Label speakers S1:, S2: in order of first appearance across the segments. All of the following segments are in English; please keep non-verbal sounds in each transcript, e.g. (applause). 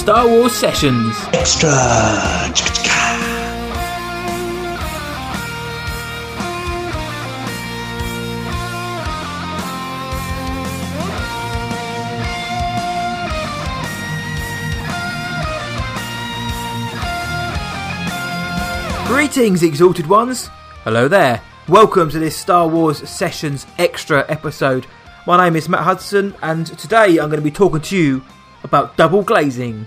S1: Star Wars Sessions.
S2: Extra.
S1: Greetings, exalted ones. Hello there. Welcome to this Star Wars Sessions Extra episode. My name is Matt Hudson, and today I'm going to be talking to you about double glazing.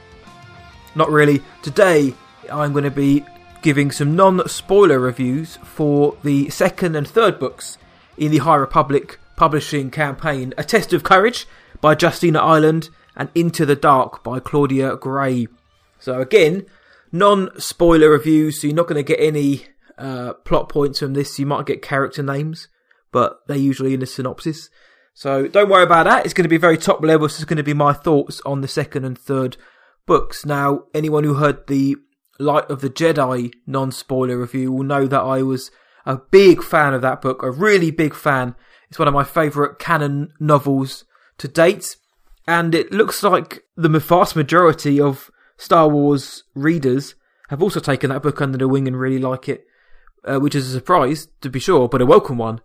S1: Not really. Today I'm going to be giving some non spoiler reviews for the second and third books in the High Republic publishing campaign A Test of Courage by Justina Ireland and Into the Dark by Claudia Gray. So, again, non spoiler reviews, so you're not going to get any uh, plot points from this. You might get character names, but they're usually in the synopsis. So don't worry about that. It's going to be very top level. This is going to be my thoughts on the second and third books. Now, anyone who heard the Light of the Jedi non spoiler review will know that I was a big fan of that book, a really big fan. It's one of my favourite canon novels to date. And it looks like the vast majority of Star Wars readers have also taken that book under the wing and really like it, uh, which is a surprise, to be sure, but a welcome one.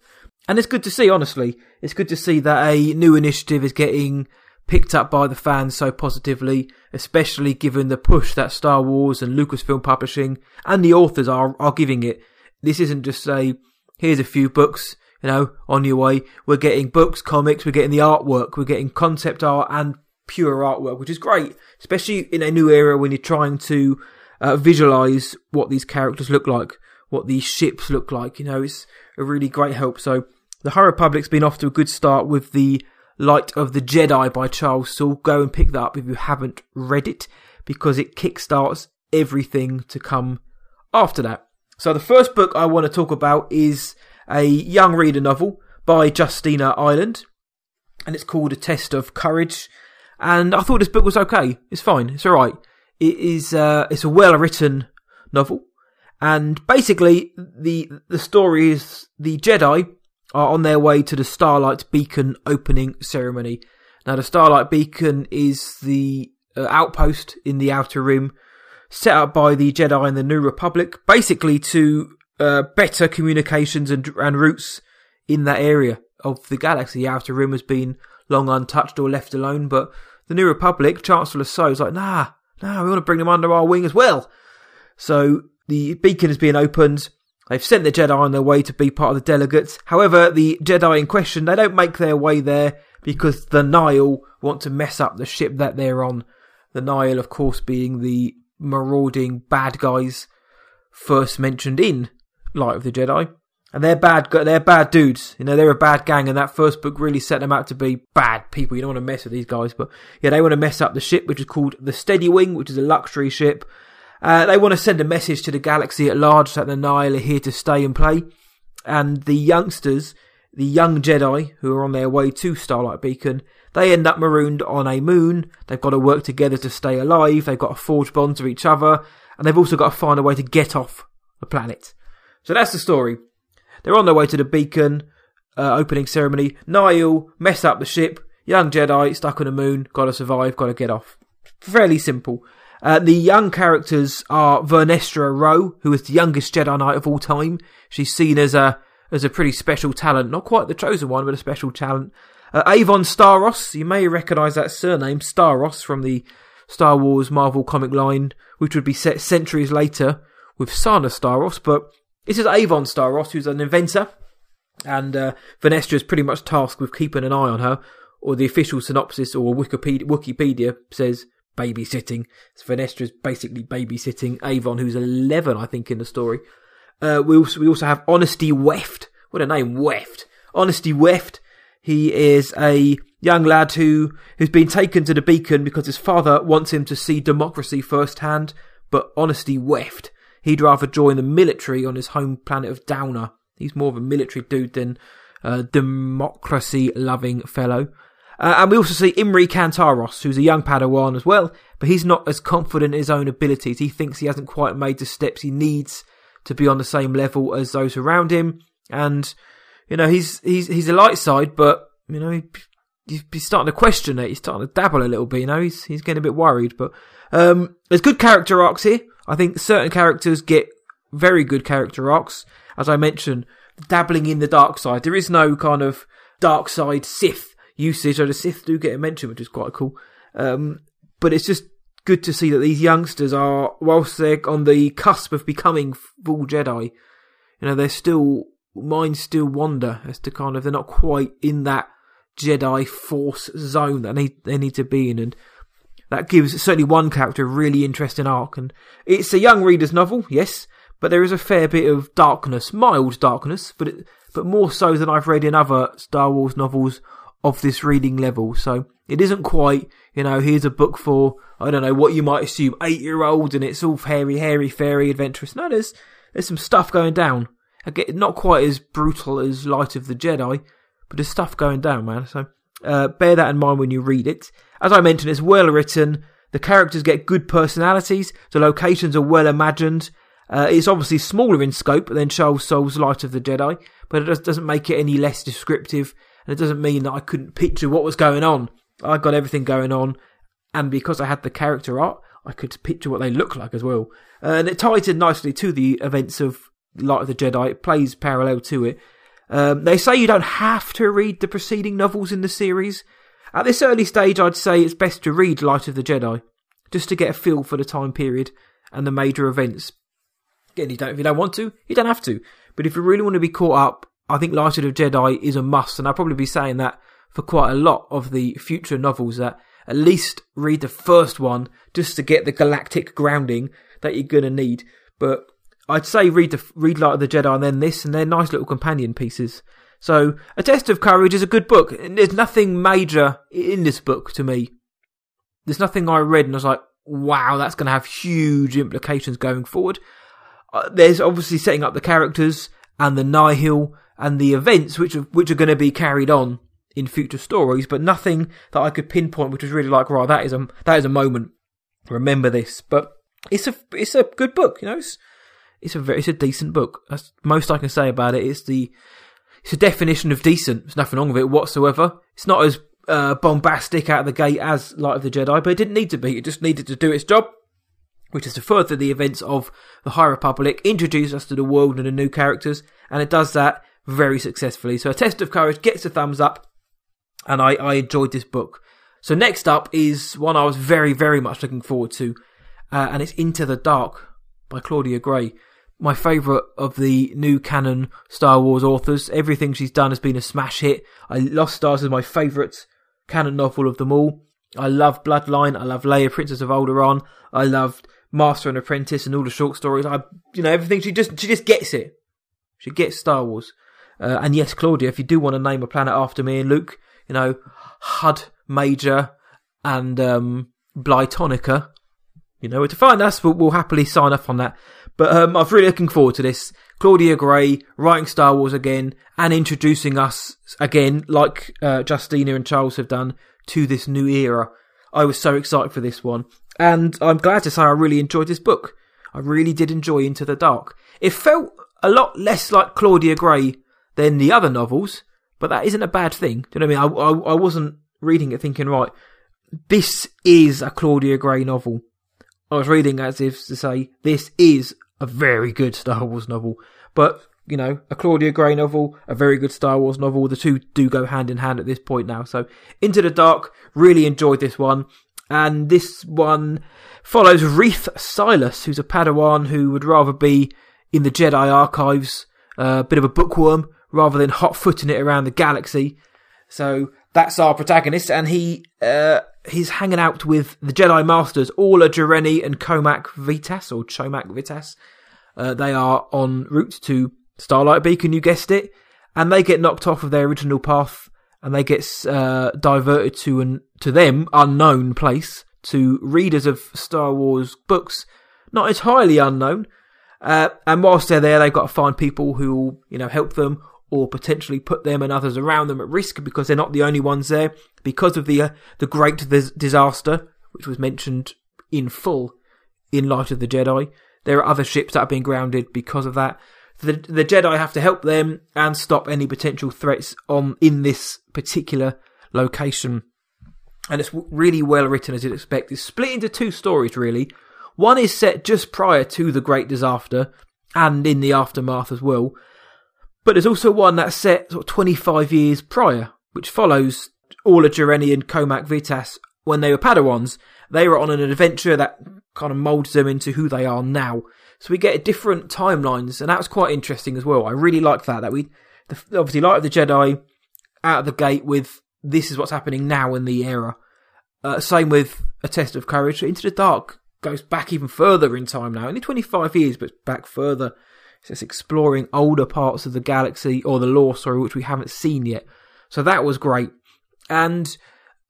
S1: And it's good to see, honestly. It's good to see that a new initiative is getting picked up by the fans so positively, especially given the push that Star Wars and Lucasfilm Publishing and the authors are, are giving it. This isn't just a, here's a few books, you know, on your way. We're getting books, comics, we're getting the artwork, we're getting concept art and pure artwork, which is great, especially in a new era when you're trying to uh, visualize what these characters look like, what these ships look like. You know, it's a really great help. So the High Republic's been off to a good start with the Light of the Jedi by Charles Soule. Go and pick that up if you haven't read it, because it kickstarts everything to come after that. So the first book I want to talk about is a young reader novel by Justina Ireland, and it's called A Test of Courage. And I thought this book was okay. It's fine. It's all right. It is. Uh, it's a well written novel, and basically the the story is the Jedi are on their way to the Starlight Beacon opening ceremony. Now, the Starlight Beacon is the uh, outpost in the Outer Rim set up by the Jedi and the New Republic, basically to uh, better communications and, and routes in that area of the galaxy. The Outer Rim has been long untouched or left alone, but the New Republic, Chancellor Soh, is like, nah, nah, we want to bring them under our wing as well. So the beacon is being opened. They've sent the Jedi on their way to be part of the delegates. However, the Jedi in question, they don't make their way there because the Nihil want to mess up the ship that they're on. The Nihil, of course, being the marauding bad guys first mentioned in Light of the Jedi. And they're bad, they're bad dudes. You know, they're a bad gang, and that first book really set them out to be bad people. You don't want to mess with these guys, but yeah, they want to mess up the ship, which is called the Steady Wing, which is a luxury ship. Uh, they want to send a message to the galaxy at large that the Nihil are here to stay and play. And the youngsters, the young Jedi who are on their way to Starlight Beacon, they end up marooned on a moon. They've got to work together to stay alive. They've got to forge bonds with each other. And they've also got to find a way to get off the planet. So that's the story. They're on their way to the beacon uh, opening ceremony. Nihil mess up the ship. Young Jedi stuck on the moon. Got to survive. Got to get off. Fairly simple. Uh, the young characters are Vernestra Rowe, who is the youngest Jedi Knight of all time. She's seen as a as a pretty special talent, not quite the chosen one, but a special talent. Uh, Avon Starros, you may recognise that surname, Starros, from the Star Wars Marvel comic line, which would be set centuries later with Sana Starros, but this is Avon Starros, who's an inventor, and uh, is pretty much tasked with keeping an eye on her, or the official synopsis or Wikipedia, Wikipedia says babysitting. Is basically babysitting Avon, who's 11, I think, in the story. Uh, we also, we also have Honesty Weft. What a name, Weft. Honesty Weft. He is a young lad who, who's been taken to the beacon because his father wants him to see democracy firsthand, but Honesty Weft. He'd rather join the military on his home planet of Downa. He's more of a military dude than a democracy loving fellow. Uh, and we also see Imri Kantaros, who's a young Padawan as well, but he's not as confident in his own abilities. He thinks he hasn't quite made the steps he needs to be on the same level as those around him. And, you know, he's, he's, he's a light side, but, you know, he, he's starting to question it. He's starting to dabble a little bit, you know, he's, he's getting a bit worried. But, Um, there's good character arcs here. I think certain characters get very good character arcs. As I mentioned, dabbling in the dark side. There is no kind of dark side Sith usage, or the Sith do get a mention, which is quite cool. Um, but it's just good to see that these youngsters are, whilst they're on the cusp of becoming full Jedi, you know, they're still, minds still wander as to kind of, they're not quite in that Jedi Force zone that they, they need to be in. And that gives certainly one character a really interesting arc. And it's a young reader's novel, yes, but there is a fair bit of darkness, mild darkness, but it, but more so than I've read in other Star Wars novels of this reading level. So it isn't quite, you know, here's a book for, I don't know, what you might assume, eight year olds and it's all hairy, hairy, fairy, adventurous. No, there's, there's some stuff going down. Again, not quite as brutal as Light of the Jedi, but there's stuff going down, man. So, uh, bear that in mind when you read it. As I mentioned, it's well written. The characters get good personalities. The locations are well imagined. Uh, it's obviously smaller in scope than Charles Soule's Light of the Jedi, but it doesn't make it any less descriptive, and it doesn't mean that I couldn't picture what was going on. I got everything going on, and because I had the character art, I could picture what they look like as well. And it ties in nicely to the events of Light of the Jedi. It plays parallel to it. Um, they say you don't have to read the preceding novels in the series. At this early stage, I'd say it's best to read Light of the Jedi, just to get a feel for the time period and the major events Again, you don't, if you don't want to, you don't have to. But if you really want to be caught up, I think Light of Jedi is a must, and I'll probably be saying that for quite a lot of the future novels that at least read the first one just to get the galactic grounding that you're gonna need. But I'd say read the read Light of the Jedi and then this, and they're nice little companion pieces. So, A Test of Courage is a good book. And there's nothing major in this book to me. There's nothing I read and I was like, wow, that's to have huge implications going forward. Uh, there's obviously setting up the characters and the nihil and the events which are, which are going to be carried on in future stories, but nothing that I could pinpoint which was really like, right, that is a that is a moment. Remember this, but it's a it's a good book, you know. It's it's a very, it's a decent book. That's most I can say about it. It's the it's a definition of decent. There's nothing wrong with it whatsoever. It's not as uh, bombastic out of the gate as Light of the Jedi, but it didn't need to be. It just needed to do its job which is to further the events of the High Republic, introduce us to the world and the new characters, and it does that very successfully. So, A Test of Courage gets a thumbs up, and I, I enjoyed this book. So, next up is one I was very, very much looking forward to, uh, and it's Into the Dark by Claudia Gray. My favourite of the new canon Star Wars authors. Everything she's done has been a smash hit. I Lost Stars is my favourite canon novel of them all. I love Bloodline. I love Leia, Princess of Alderaan. I loved Master and Apprentice and all the short stories. I, you know, everything. She just, she just gets it. She gets Star Wars. Uh, and yes, Claudia, if you do want to name a planet after me and Luke, you know, Hud Major and um, Blytonica, you know where to find us. We'll, we'll happily sign off on that. But um, I'm really looking forward to this. Claudia Gray writing Star Wars again and introducing us again, like uh, Justina and Charles have done, to this new era. I was so excited for this one. And I'm glad to say I really enjoyed this book. I really did enjoy Into the Dark. It felt a lot less like Claudia Gray than the other novels, but that isn't a bad thing. Do you know what I mean? I, I, I wasn't reading it thinking, right, this is a Claudia Gray novel. I was reading as if to say, this is a very good Star Wars novel. But, you know, a Claudia Gray novel, a very good Star Wars novel, the two do go hand in hand at this point now. So, Into the Dark, really enjoyed this one. And this one follows Reath Silas, who's a Padawan who would rather be in the Jedi archives, a uh, bit of a bookworm, rather than hot footing it around the galaxy. So that's our protagonist, and he uh, he's hanging out with the Jedi Masters, Orla Jareni and Cohmac Vitus, or Chomak Vitus. Uh, they are en route to Starlight Beacon, you guessed it, and they get knocked off of their original path and they get uh, diverted to an to them unknown place to readers of Star Wars books, not entirely unknown. Uh, and whilst they're there, they've got to find people who will, you know, help them or potentially put them and others around them at risk because they're not the only ones there because of the uh, the great disaster which was mentioned in full in Light of the Jedi. There are other ships that have been grounded because of that the the Jedi have to help them and stop any potential threats on in this particular location. and it's really well written as you'd expect. It's split into two stories, really. One is set just prior to the Great Disaster and in the aftermath as well. But there's also one that's set sort of 25 years prior, which follows Orla Jareni and Cohmac Vitus when they were Padawans. They were on an adventure that kind of molds them into who they are now. So we get different timelines, and that was quite interesting as well. I really like that. That we, the, obviously, Light of the Jedi out of the gate with this is what's happening now in the era. Uh, same with A Test of Courage. Into the Dark goes back even further in time now. Only 25 years, but back further. It's just exploring older parts of the galaxy or the lore, sorry, which we haven't seen yet. So that was great. And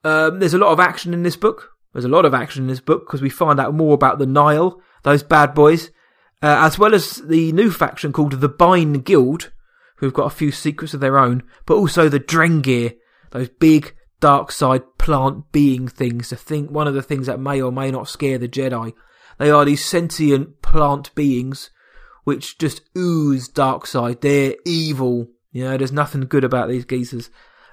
S1: um, there's a lot of action in this book. There's a lot of action in this book because we find out more about the Nihil, those bad boys, uh, as well as the new faction called the Byne Guild, who've got a few secrets of their own, but also the Drengir, those big dark side plant being things. To think one of the things that may or may not scare the Jedi. They are these sentient plant beings which just ooze dark side. They're evil. You know, there's nothing good about these geezers.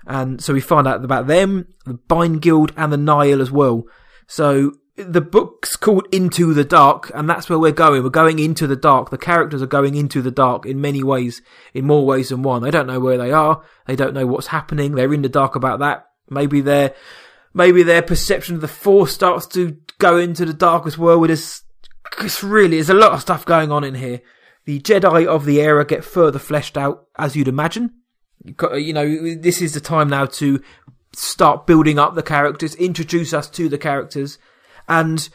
S1: And so we find out about them, the Byne Guild, and the Nihil as well. So the book's called Into the Dark, and that's where we're going. We're going into the dark. The characters are going into the dark in many ways, in more ways than one. They don't know where they are. They don't know what's happening. They're in the dark about that. Maybe their, maybe their perception of the Force starts to go into the dark as well. With this, it's really, there's a lot of stuff going on in here. The Jedi of the era get further fleshed out, as you'd imagine. You know, this is the time now to start building up the characters, introduce us to the characters, and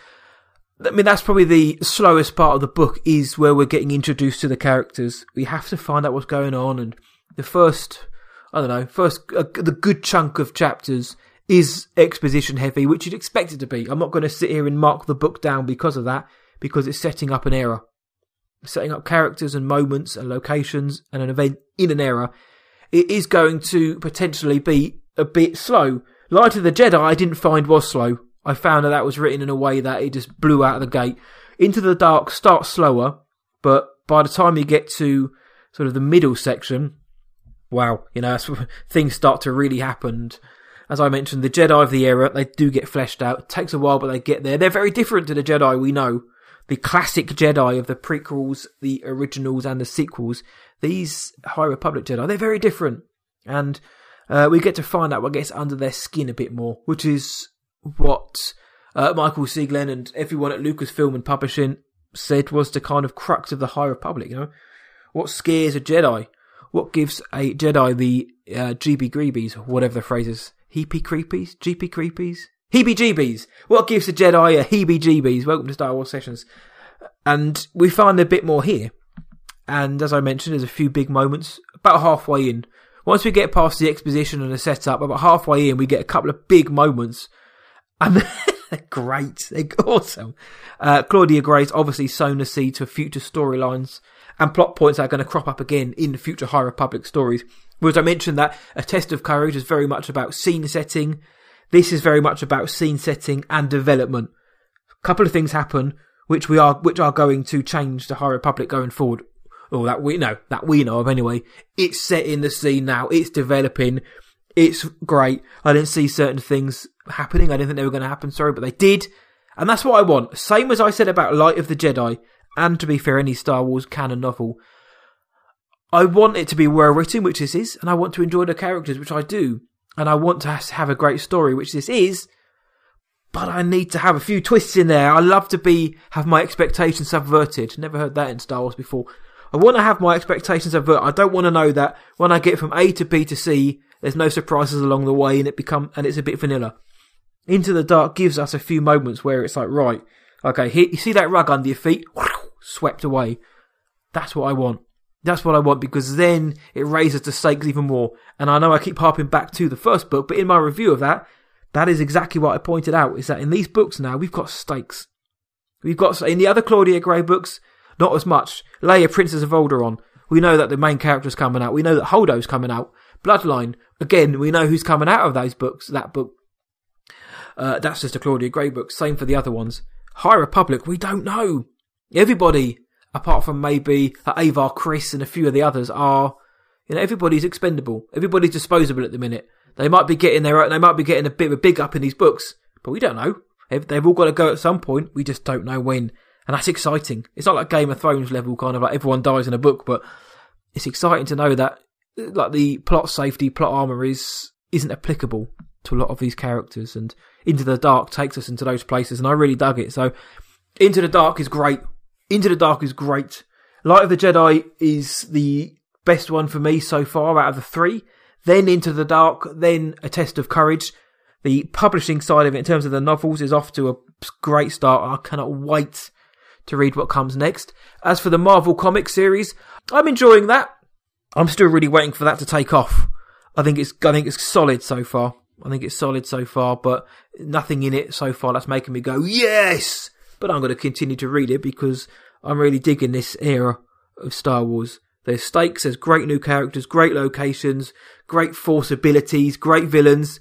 S1: I mean that's probably the slowest part of the book is where we're getting introduced to the characters. We have to find out what's going on, and the first, I don't know, first uh, the good chunk of chapters is exposition heavy, which you'd expect it to be. I'm not going to sit here and mark the book down because of that, because it's setting up an era, setting up characters and moments and locations and an event in an era. It is going to potentially be a bit slow. Light of the Jedi, I didn't find was slow. I found that that was written in a way that it just blew out of the gate. Into the Dark starts slower, but by the time you get to sort of the middle section, wow, you know, (laughs) things start to really happen. As I mentioned, the Jedi of the era, they do get fleshed out. It takes a while, but they get there. They're very different to the Jedi we know. The classic Jedi of the prequels, the originals, and the sequels. These High Republic Jedi, they're very different. And uh, we get to find out what gets under their skin a bit more, which is what uh, Michael Siglain and everyone at Lucasfilm and Publishing said was the kind of crux of the High Republic. You know, what scares a Jedi? What gives a Jedi the uh, GB Greebies, whatever the phrase is? Heepy creepies? GP creepies? Heebie jeebies! What gives the Jedi a heebie jeebies? Welcome to Star Wars Sessions. And we find a bit more here. And as I mentioned, there's a few big moments about halfway in once we get past the exposition and the setup, about halfway in, we get a couple of big moments. And (laughs) they're great. They're awesome. Uh, Claudia Gray's obviously sown the seeds for future storylines and plot points that are going to crop up again in future High Republic stories. Whereas I mentioned that A Test of Courage is very much about scene setting. This is very much about scene setting and development. A couple of things happen which we are, which are going to change the High Republic going forward or that we know that we know of anyway. It's set in the scene now. It's developing. It's great. I didn't see certain things happening. I didn't think they were going to happen. Sorry, but they did, and that's what I want. Same as I said about Light of the Jedi, and to be fair, any Star Wars canon novel. I want it to be well written, which this is, and I want to enjoy the characters, which I do, and I want to have a great story, which this is. But I need to have a few twists in there. I love to be have my expectations subverted. Never heard that in Star Wars before. I want to have my expectations averted. I don't want to know that when I get from A to B to C, there's no surprises along the way and it become and it's a bit vanilla. Into the Dark gives us a few moments where it's like, right, okay, here, you see that rug under your feet? Swept away. That's what I want. That's what I want because then it raises the stakes even more. And I know I keep harping back to the first book, but in my review of that, that is exactly what I pointed out is that in these books now, we've got stakes. We've got, in the other Claudia Gray books, not as much. Leia, Princess of Alderaan. We know that the main character's coming out. We know that Holdo's coming out. Bloodline. Again, we know who's coming out of those books. That book. Uh, that's just a Claudia Gray book. Same for the other ones. High Republic, we don't know. Everybody, apart from maybe uh, Avar Kriss and a few of the others, are, you know, everybody's expendable. Everybody's disposable at the minute. They might be getting their they might be getting a bit of a big up in these books, but we don't know. They've all got to go at some point. We just don't know when, and that's exciting. It's not like Game of Thrones level kind of like everyone dies in a book, but it's exciting to know that like the plot safety, plot armor is isn't applicable to a lot of these characters, and Into the Dark takes us into those places, and I really dug it. So, Into the Dark is great. Into the Dark is great. Light of the Jedi is the best one for me so far out of the three. Then Into the Dark, then A Test of Courage. The publishing side of it, in terms of the novels, is off to a great start. I cannot wait to read what comes next. As for the Marvel comic series, I'm enjoying that. I'm still really waiting for that to take off. I think it's I think it's solid so far. I think it's solid so far, but nothing in it so far that's making me go yes. But I'm going to continue to read it because I'm really digging this era of Star Wars. There's stakes, there's great new characters, great locations, great force abilities, great villains.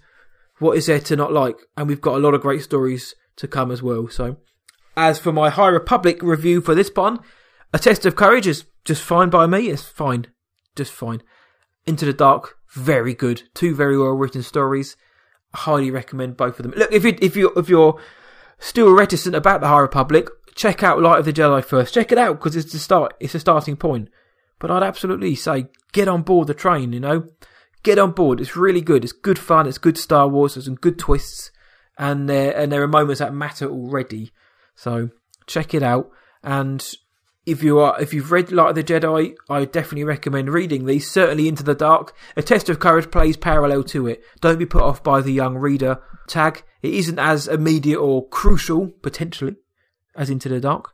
S1: What is there to not like? And we've got a lot of great stories to come as well. So, as for my High Republic review for this one, A Test of Courage is just fine by me. It's fine. Just fine. Into the Dark, very good. Two very well written stories. I highly recommend both of them. Look, if you if you if you're still reticent about the High Republic, check out Light of the Jedi first. Check it out because it's the start. It's a starting point. But I'd absolutely say get on board the train. You know, get on board. It's really good. It's good fun. It's good Star Wars. There's some good twists, and there and there are moments that matter already. So check it out. And if you are if you've read Light of the Jedi, I definitely recommend reading these. Certainly Into the Dark. A Test of Courage plays parallel to it. Don't be put off by the young reader tag. It isn't as immediate or crucial, potentially, as Into the Dark.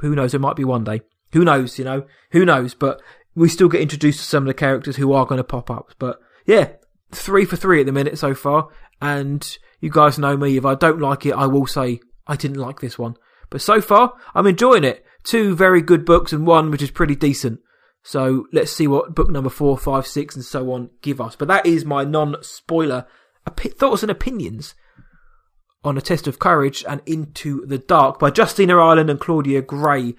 S1: Who knows? It might be one day. Who knows, you know? Who knows? But we still get introduced to some of the characters who are going to pop up. But yeah, three for three at the minute so far. And you guys know me. If I don't like it, I will say I didn't like this one. But so far, I'm enjoying it. Two very good books and one which is pretty decent. So let's see what book number four, five, six, and so on give us. But that is my non-spoiler thoughts and opinions on A Test of Courage and Into the Dark by Justina Ireland and Claudia Gray.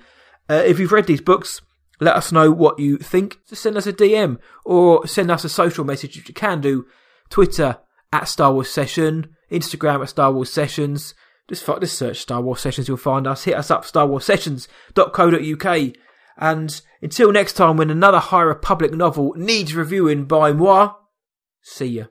S1: Uh, if you've read these books, let us know what you think. Just send us a DM or send us a social message if you can do. Twitter at Star Wars Session, Instagram at Star Wars Sessions. Just, just search Star Wars Sessions, you'll find us. Hit us up, starwarsessions.co.uk. And until next time, when another High Republic novel needs reviewing by moi, see ya.